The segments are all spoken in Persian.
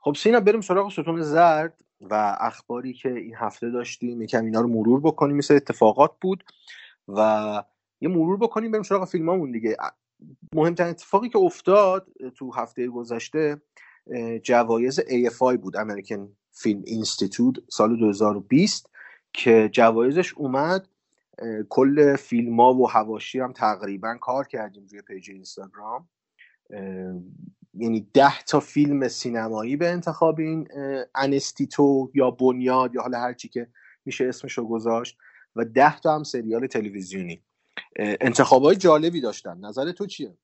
خب سینا بریم سراغ ستون زرد و اخباری که این هفته داشتیم. یکم اینا رو مرور بکنیم. مثل اتفاقات بود و یه مرور بکنیم بریم سراغ فیلمامون دیگه. مهمترین اتفاقی که افتاد تو هفته گذشته جوایز AFI بود American Film Institute سال 2020 که جوایزش اومد. کل فیلم ها و حواشی هم تقریبا کار کردیم روی پیج اینستاگرام. یعنی ده تا فیلم سینمایی به انتخاب این انستیتو یا بنیاد یا حالا هرچی که میشه اسمش رو گذاشت و ده تا هم سریال تلویزیونی. انتخاب های جالبی داشتن. نظر تو چیه؟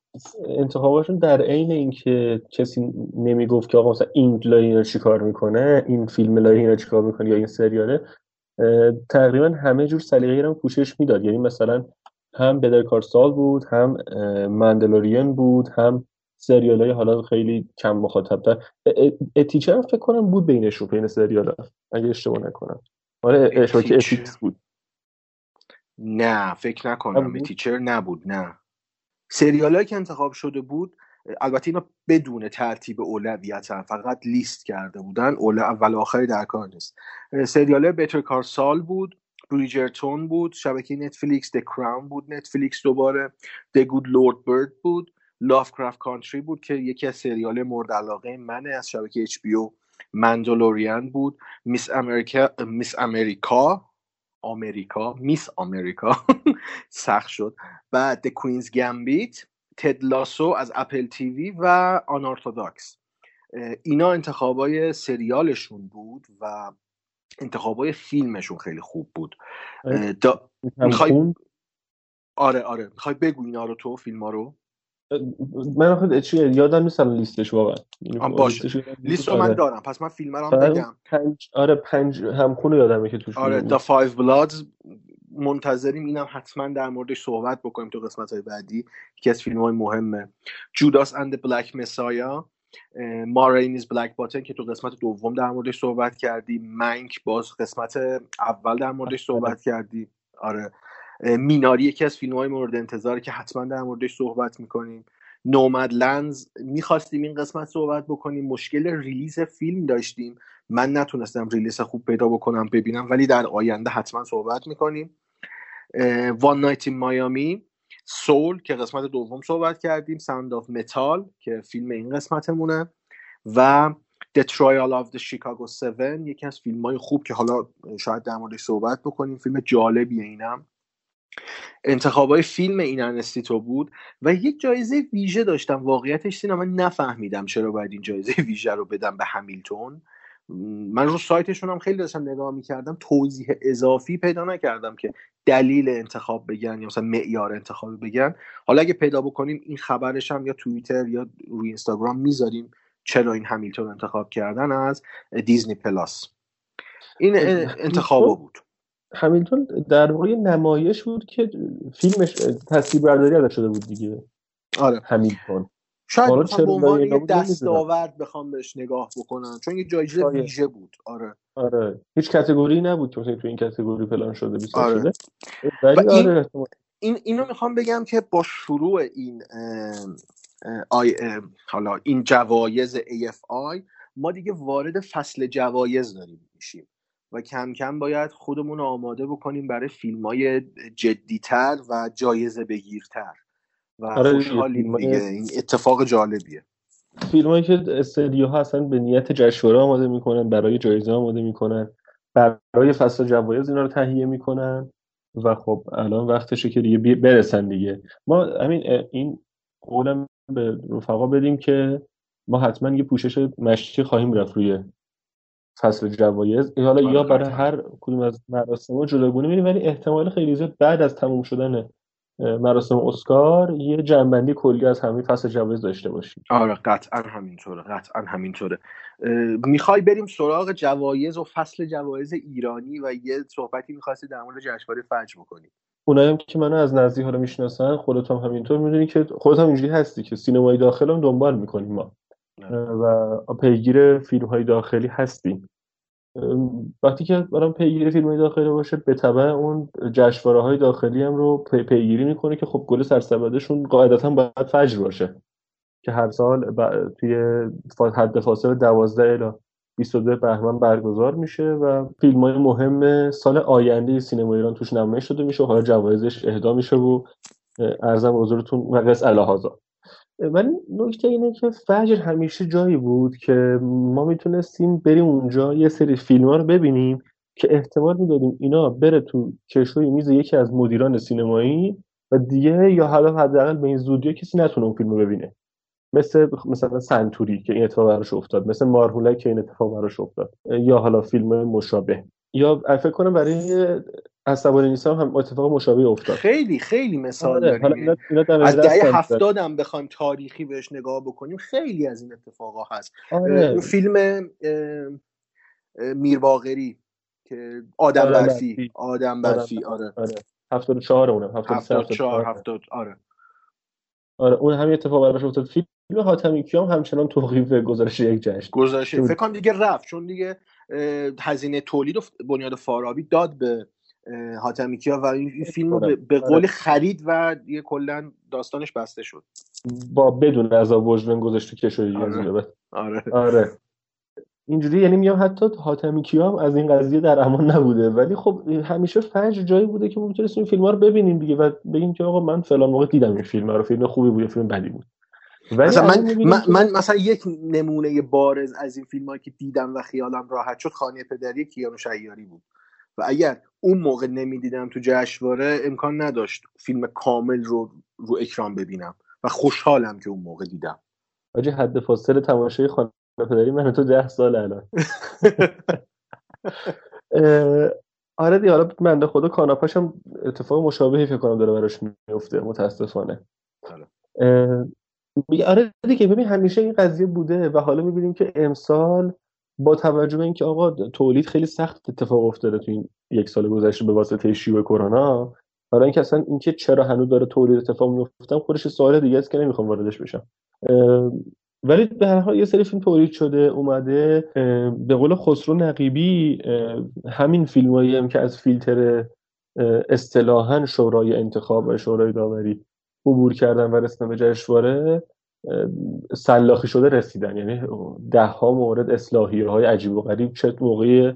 انتخاباشون در عین اینکه کسی نمی‌گفت که آقا مثلا این line چیکار می‌کنه این فیلم line چیکار می‌کنه یا این سریاله تقریبا همه جور سلیقه‌ای رو پوشش می‌داد. یعنی مثلا هم Better Call Saul بود هم Mandalorian بود هم سریال های حالا خیلی کم مخاطب تر A Teacher فکر کنم بود بینشون بین سریال ها اگه اشتباه نکنم. آره اتیکس بود. نه فکر نکنم. Teacher نبود نه. سریال که انتخاب شده بود البته اینا بدون ترتیب اولویت هم فقط لیست کرده بودن. اول اول آخری در کار نیست. سریال Better Call Saul بود Bridgerton بود شبکه Netflix The Crown بود Netflix دوباره The Good Lord Bird بود. Lovecraft Country بود که یکی از سریال مورد علاقه منه از شبکه HBO Mandalorian بود. Mrs. America Mrs. America America Mrs. America سخت شد. بعد The Queen's Gambit Ted Lasso از Apple TV و Unorthodox اینا انتخابای سریالشون بود و انتخابای فیلمشون خیلی خوب بود. دا... می‌خوای آره آره. می‌خوای بگو اینا رو تو فیلم ها رو؟ من آخه چی یادم نیست لیستش واقعا. باشه. لیست رو من آره. دارم. پس من فیلم رو بگم. پنج آره پنج همخون یادمه که توش آره Da 5 Bloods منتظریم اینم حتما در موردش صحبت بکنیم تو قسمت های بعدی. یکی از فیلم های مهمه Judas and Black Messiah Ma Rainey's Black Bottom که تو قسمت دوم در موردش صحبت کردیم. Mank باز قسمت اول در موردش صحبت. کردیم. آره. Minari یکی از فیلم های مورد انتظاره که حتما در موردش صحبت می‌کنیم. Nomadland می‌خواستیم این قسمت صحبت بکنیم. مشکل release فیلم داشتیم. من نتونستم release خوب پیدا بکنم ببینم ولی در آینده حتما صحبت می‌کنیم. One Night in Miami Soul که قسمت دوم صحبت کردیم Sound of Metal که فیلم این قسمتمونه و The Trial of the Chicago 7 یکی از فیلم های خوب که حالا شاید در موردش صحبت بکنیم. فیلم جالبیه اینم. انتخابای فیلم این انستیتو بود و یک جایزه ویژه داشتن. واقعیتش سینا من نفهمیدم چرا باید این جایزه ویژه رو بدن به Hamilton. من رو سایتشون هم خیلی داشتم نگاه می‌کردم. توضیح اضافی پیدا نکردم که دلیل انتخاب بگن یا مثلا معیار انتخاب بگن. حالا اگه پیدا بکنیم این خبرش هم یا توییتر یا روی اینستاگرام می‌ذاریم چرا این همیلتون انتخاب کردن از دیزنی پلاس. این انتخاب بود. همیلتون در واقع نمایش بود که فیلمش تصویر برداری ازش شده بود دیگه. آره. همیلتون. شاید به عنوان یه دستاورد بخوام بهش نگاه بکنم چون یه جایزه ویژه بود. آره. آره. هیچ کتگوری نبود که تو این کتگوری پلان شده بیست آره. شده. ولی این, آره این اینو می‌خوام بگم که با شروع این آی حالا این جوایز AFI ما دیگه وارد فصل جوایز داریم میشیم. و کم کم باید خودمون آماده بکنیم برای فیلم های جدیتر و جایزه بگیرتر. و آره خوشحالیم دیگه. این اتفاق جالبیه. فیلم هایی که استدیو ها اصلا به نیت جشنواره آماده می‌کنن برای جایزه آماده می‌کنن برای فصل جوایز اینا رو تهیه می‌کنن و خب الان وقتشه که دیگه برسن دیگه. ما همین این قولم به رفقا بدیم که ما حتما یه پوشش مشتی خواهیم رفت روی فصل جوایز. حالا یا آره، برای هر کدوم از مراسم جداگونه میریم ولی احتمال خیلی زیاد بعد از تموم شدن مراسم اسکار یه جنبندی کلی از همین فصل جوایز داشته باشیم آره قطعا همینطوره قطعا همینطوره. می‌خوای بریم سراغ جوایز و فصل جوایز ایرانی و یه صحبتی می‌خواستی در مورد جشنواره فجر بکنی. اونایی هم که منو از نزدیک حالا می‌شناسن خودت هم همینطور می‌دونی که خودت هم اینجوری هستی که سینمای داخل هم دنبال می‌کنیم ما. و پیگیر فیلم های داخلی هستیم. وقتی که برام پیگیر فیلم های داخلی باشه به طبع اون جشنواره های داخلی هم رو پیگیری می‌کنه که خب گل سرسبدشون قاعدتا باید فجر باشه. که هر سال توی حد فاصله 12 الی 22 بهمن برگزار میشه و فیلم های مهم سال آینده سینما ایران توش نمایش شده میشه و حالا جوایزش اهدا میشه و ارزم حضورتون و قص الهازا ولی نکته اینه که فجر همیشه جایی بود که ما می‌تونستیم بریم اونجا یه سری فیلم ها رو ببینیم که احتمال می‌دادیم اینا بره تو کشوی میز یکی از مدیران سینمایی و دیگه یا حالا حداقل به این زودی کسی نتونه اون فیلم رو ببینه. مثل مثلا سنتوری که این اتفاق براش افتاد مثل مارهوله که این اتفاق براش افتاد یا حالا فیلم مشابه. یا فکر کنم برای عصبانی نیستم هم اتفاق مشابه افتاد. خیلی خیلی مثال آره. داریم از دهه هفتاد هم بخوایم تاریخی بهش نگاه بکنیم خیلی از این اتفاقا هست. آره. فیلم میرواغری که آدم برفی. آدم برفی آره. آره. 74 اونم 74 70 آره. آره اون هم اتفاق براش افتاد. فیلم حاتمی کیام همچنان توقیف گزارش یک جشن. گزارش فکر کنم دیگه رفت چون دیگه هزینه تولید و بنیاد فارابی داد به حاتمی کیا و این فیلم رو آره. به قول خرید و دیگه کلا داستانش بسته شد. با بدون عذاب وجدان گذاشت تو کشوری آره. آره. آره. اینجوری یعنی میگم حتی حاتمی کیا هم از این قضیه در امان نبوده. ولی خب همیشه فجر جایی بوده که ما می‌تونستیم این فیلم ها رو ببینیم دیگه و بگیم که آقا من فلان موقع دیدم این فیلم رو. فیلم خوبی بود فیلم بدی بود. مثلا من, من, من, مثلا یک نمونه بارز از این فیلم که دیدم و خیالم راحت شد خانه پدری کیانو شیاری بود. و اگر اون موقع نمی‌دیدم تو جشنواره امکان نداشت فیلم کامل رو رو اکران ببینم و خوشحالم که اون موقع دیدم. آجی حد فاصله تماشای خانه پدری من تو ده سال الان. آره دیگه حالا من خدا کاناپاش هم اتفاق مشابهی فکر کنم داره براش میفته متاسفانه. آره دیگه ببین همیشه این قضیه بوده و حالا می‌بینیم که امسال با توجه به اینکه آقا تولید خیلی سخت اتفاق افتاده تو این یک سال گذشته به واسطه شیوع کرونا حالا اینکه اصلا اینکه چرا هنوز داره تولید اتفاق میفته خودش سوال دیگه است که نمی‌خوام واردش بشم. ولی به هر حال یه سری فیلم تولید شده اومده. به قول خسرو نقیبی همین فیلمایی هم که از فیلتر اصطلاحا شورای انتخاب و شورای داوری عبور کردن و رسیدن به جشنواره سلاخی شده رسیدن. یعنی ده ها مورد اصلاحی های عجیب و غریب. چه موقعی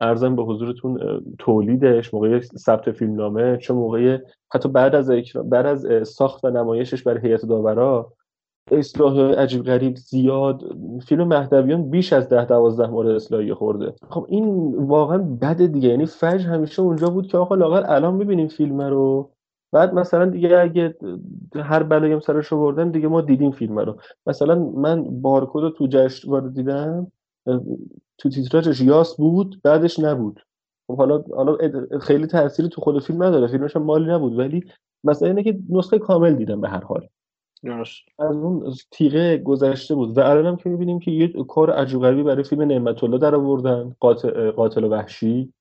ارزم به حضورتون تولیدش موقع ثبت فیلمنامه چه موقع حتی بعد از بعد از ساخت و نمایشش برای هیئت داورا. اصلاح عجیب غریب زیاد. فیلم مهدویان بیش از ده دوازده مورد اصلاحی خورده. خب این واقعا بده دیگه. یعنی فجر همیشه اونجا بود که آقا لاغر الان می‌بینیم فیلم رو. بعد مثلا دیگه اگه هر بلایی هم سرش رو بردن دیگه ما دیدیم فیلم رو. مثلا من بارکد تو جشنواره دیدم تو تیتراژش یاس بود بعدش نبود. خب حالا حالا خیلی تاثیری تو خود فیلم نداره فیلمش مالی نبود ولی مثلا اینه که نسخه کامل دیدم به هر حال. از اون تیغه گذشته بود. و الان که می‌بینیم که یه کار عجیب غریبی برای فیلم نعمت الله در آوردن قاتل, قاتل وحشی.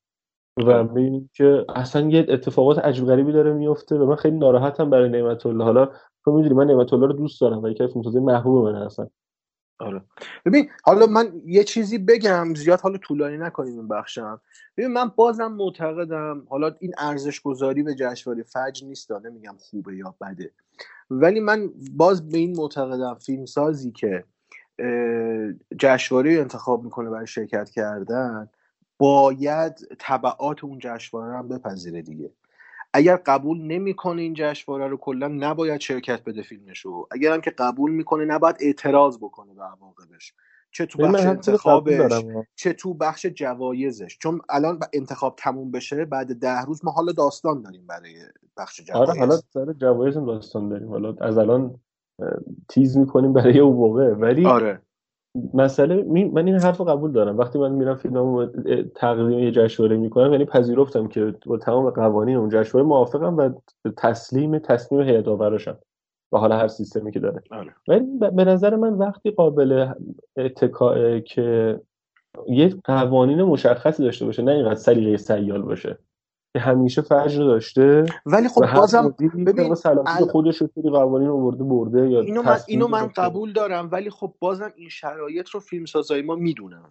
و که اصلا یه اتفاقات عجیب غریبی داره میفته و من خیلی ناراحتم برای نعمت الله حالا تو می‌دونی من نعمت الله رو دوست دارم و یکی از فیلمسازی محبوب من هستن آره. ببین حالا من یه چیزی بگم زیاد حالا طولانی نکنیم این بخشم. ببین من بازم معتقدم حالا این ارزش گذاری به جشنواره فجر نیست نمیگم خوبه یا بده. ولی من باز به این معتقدم فیلمسازی که جشنواره انتخاب می‌کنه برای شرکت کردن باید طبعات اون جشنواره هم بپذیره دیگه. اگر قبول نمی‌کنه این جشنواره رو کلا نباید شرکت بده فیلمشو. اگر هم که قبول می‌کنه نباید اعتراض بکنه به عواقبش. چه تو بخش انتخابش چه تو بخش جوایزش. چون الان انتخاب تموم بشه بعد ده روز ما حالا داستان داریم برای بخش جوایز آره حالا سر جوایز داستان داریم. حالا از الان تیز می‌کنیم برای اون موقع. ولی آره. مسئله من این حرف قبول دارم. وقتی من میرم فیلم تقدیم یه جشنواره می‌کنم یعنی پذیرفتم که با تمام قوانین اون جشنواره موافقم و تسلیم تصمیم هیئت داوراشم و حالا هر سیستمی که داره. آره. ولی به نظر من وقتی قابل اتکاء که یه قوانین مشخصی داشته باشه نه اینقدر سلیقه سیال باشه. که همیشه فجر داشته ولی خب بازم ببین ال... خودش رو قوانین آورده برده یا اینو من, اینو من قبول دارم ولی خب بازم این شرایط رو فیلم سازای ما می‌دونن.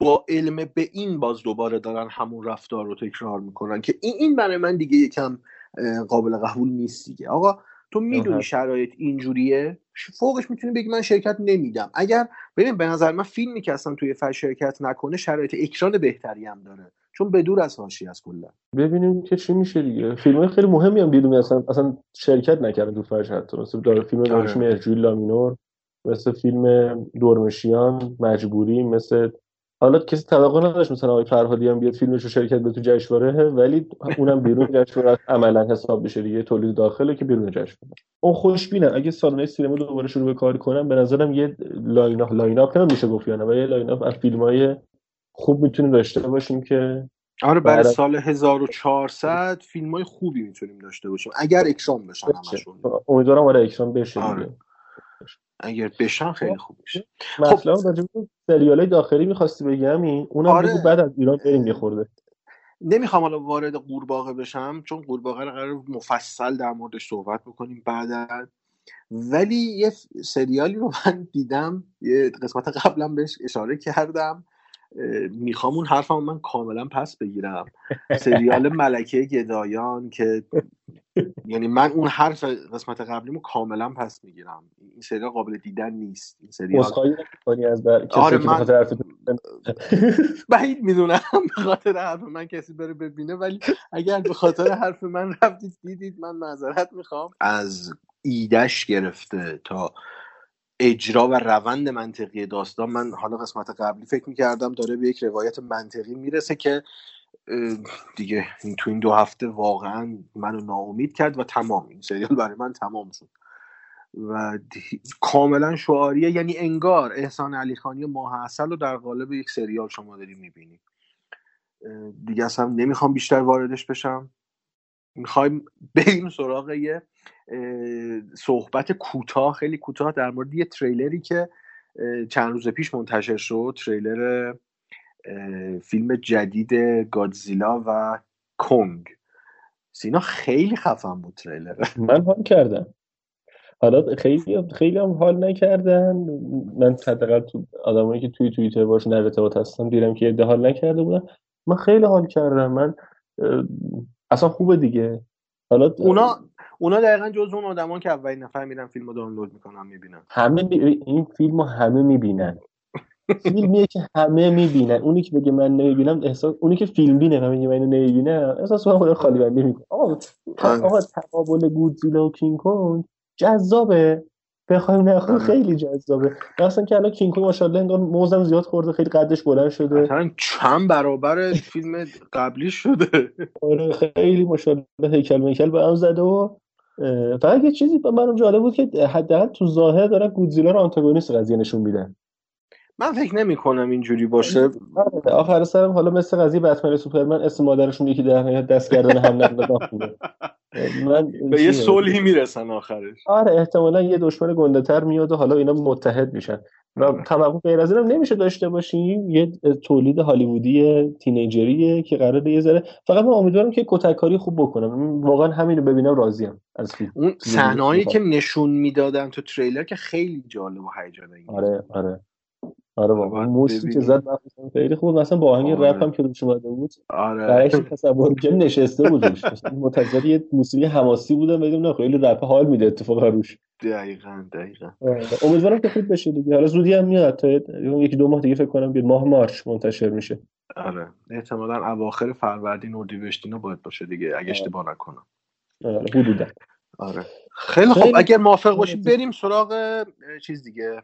با علم به این باز دوباره دارن همون رفتار رو تکرار می‌کنن که این این برای من دیگه یکم قابل قبول نیست دیگه. آقا تو می‌دونی شرایط اینجوریه؟ فوقش می‌تونی بگی من شرکت نمیدم. اگر ببین به نظر من فیلمی که اصلا توی فش شرکت نکنه شرایط اکران بهتری هم داره. چون بدور از حاشیه از کلا. ببینیم که چی میشه دیگه. فیلم خیلی مهمی هم بیرون اصلا اصلا شرکت نکردن تو فرش حتی. مثل داره فیلم دارش آره. لامینور مثل فیلم دورمشیان مجبوری مثل حالا کسی توقع نداشت مثلا آقای فرهادی هم بیاد فیلمش رو شرکت به تو جشنواره ولی اونم بیرون جشنواره عملا حساب بشه دیگه تولید داخله که بیرون جشنواره. اون خوشبینم اگه سالانه سینما دوباره شروع به کار کنم به نظرم یه لاین اپ لاین اپ نمیشه گفت یعنی یه لاین اپ از فیلمای خوب می‌تونیم داشته باشیم که آره برای سال 1400 فیلم های خوبی می‌تونیم داشته باشیم. اگر اکرام بشن همشون. امیدوارم آره اکرام بشه آره. اگر بشن خیلی خوب میشه. مثلا خب سریال داخلی می‌خواستی بگم این اونم آره. بعد از ایران بریم میخورده نمی‌خوام حالا وارد قورباغه بشم چون قورباغه رو قرار مفصل در موردش صحبت بکنیم بعد ولی یه سریالی رو من دیدم یه قسمت قبلا بهش اشاره کردم. می‌خوام اون حرفم من کاملا پس بگیرم. سریال ملکه گدایان که یعنی من اون حرف قسمت قبلیمو کاملا پس می‌گیرم. این سریال قابل دیدن نیست. این سریال از بر... آره من بعید می‌دونم به خاطر حرف من کسی بره ببینه ولی اگر به خاطر حرف من رفتید دیدید من معذرت می‌خوام. از ایدش گرفته تا اجرا و روند منطقی داستان. من حالا قسمت قبلی فکر می‌کردم داره به یک روایت منطقی می‌رسه که دیگه این تو این دو هفته واقعا منو ناامید کرد و تمام. این سریال برای من تمام شد. و کاملا شعاریه. یعنی انگار احسان علی خانی ماه اصل رو در قالب یک سریال شما داری می‌بینی. دیگه اصلا نمی‌خوام بیشتر واردش بشم. می‌خوایم بریم سراغ یه صحبت کوتاه خیلی کوتاه در مورد یه تریلری که چند روز پیش منتشر شد تریلر فیلم جدید گادزیلا و کنگ. سینا خیلی خفن بود تریلر. من حال کردم. حالا خیلی خیلی هم حال نکردن. من حداقل تو آدمایی که توی توییتر باشون در ارتباط هستم دیدم که ایده حال نکرده بودن. من خیلی حال کردم. من اصلا خوبه دیگه. حالا اونا اونا دقیقا جز اون آدمان که اولین نفر میرن فیلمو دانلود می‌کنن می‌بینن. همه این فیلمو همه می‌بینن. فیلمیه که همه می‌بینن. اونی که بگه من نمی‌بینم احساس اونی که فیلم بینه و میگه من نمی‌بینم. احساس خود خالی بندی می‌کنه آقا آقا تقابل گودزیلا و کینگ کنگ جذابه. بخوایم نه آره. خیلی جذابه. مثلا که الان کینگ کنگ ماشاءالله انگار موزم زیاد خورده خیلی قدش بلند شده. مثلا چند برابر فیلم قبلی شده. آره خیلی ماشاءالله هیکل میکل به هم زده و فقط یه چیزی من جالب بود که حداقل تو ظاهر دارن گودزیلا رو آنتاگونیست قضیه نشون میدن. من فکر نمی کنم اینجوری باشه. آره، آخر سرم حالا مثل قضیه بتمن سوپرمن اسم مادرشون یکی در نهایت دست کردن هم خوبه من به یه صلحی می‌رسن آخرش. آره احتمالا یه دشمن گنده تر میاد و حالا اینا متحد میشن. و توقع غیر از اینم نمیشه داشته باشیم. یه تولید هالیوودی تینیجریه که قراره یه ذره فقط من امیدوارم که کتککاری خوب بکنم. واقعا همینو ببینم راضیم از فیلم. اون صحنه‌ای که نشون می‌دادن تو تریلر که خیلی جالب و هیجان آره آره. آره واقعا موسیقی که زد خیلی خوب. مثلا با آهنگ آره. رپ هم که روش اومده بود آره. برعکس تصور که نشسته بودش. منتظر یه موسیقی حماسی بودم بدون نه خیلی رپ حال میده اتفاقا روش. دقیقاً دقیقاً. آره. امیدوارم که خوب بشه دیگه. حالا زودی هم میاد تا یکی دو ماه دیگه فکر کنم بیاد ماه مارچ منتشر میشه. آره. احتمالاً اواخر فروردین اردیبهشت اینا باید باشه دیگه اگه آره. اشتباه نکنم. آره حدودا. آره. خیلی خب اگر موافق باشی بریم سراغ چیز دیگه.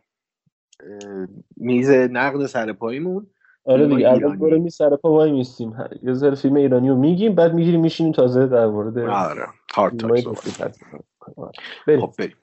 میز نقد سر پاییمون. آره دیگه اول برو می سر پا وای میستیم. یه ذره فیلم ایرانی رو میگیم بعد می‌گیریم میشینیم تازه در مورد آره هارد تاک خب بریم.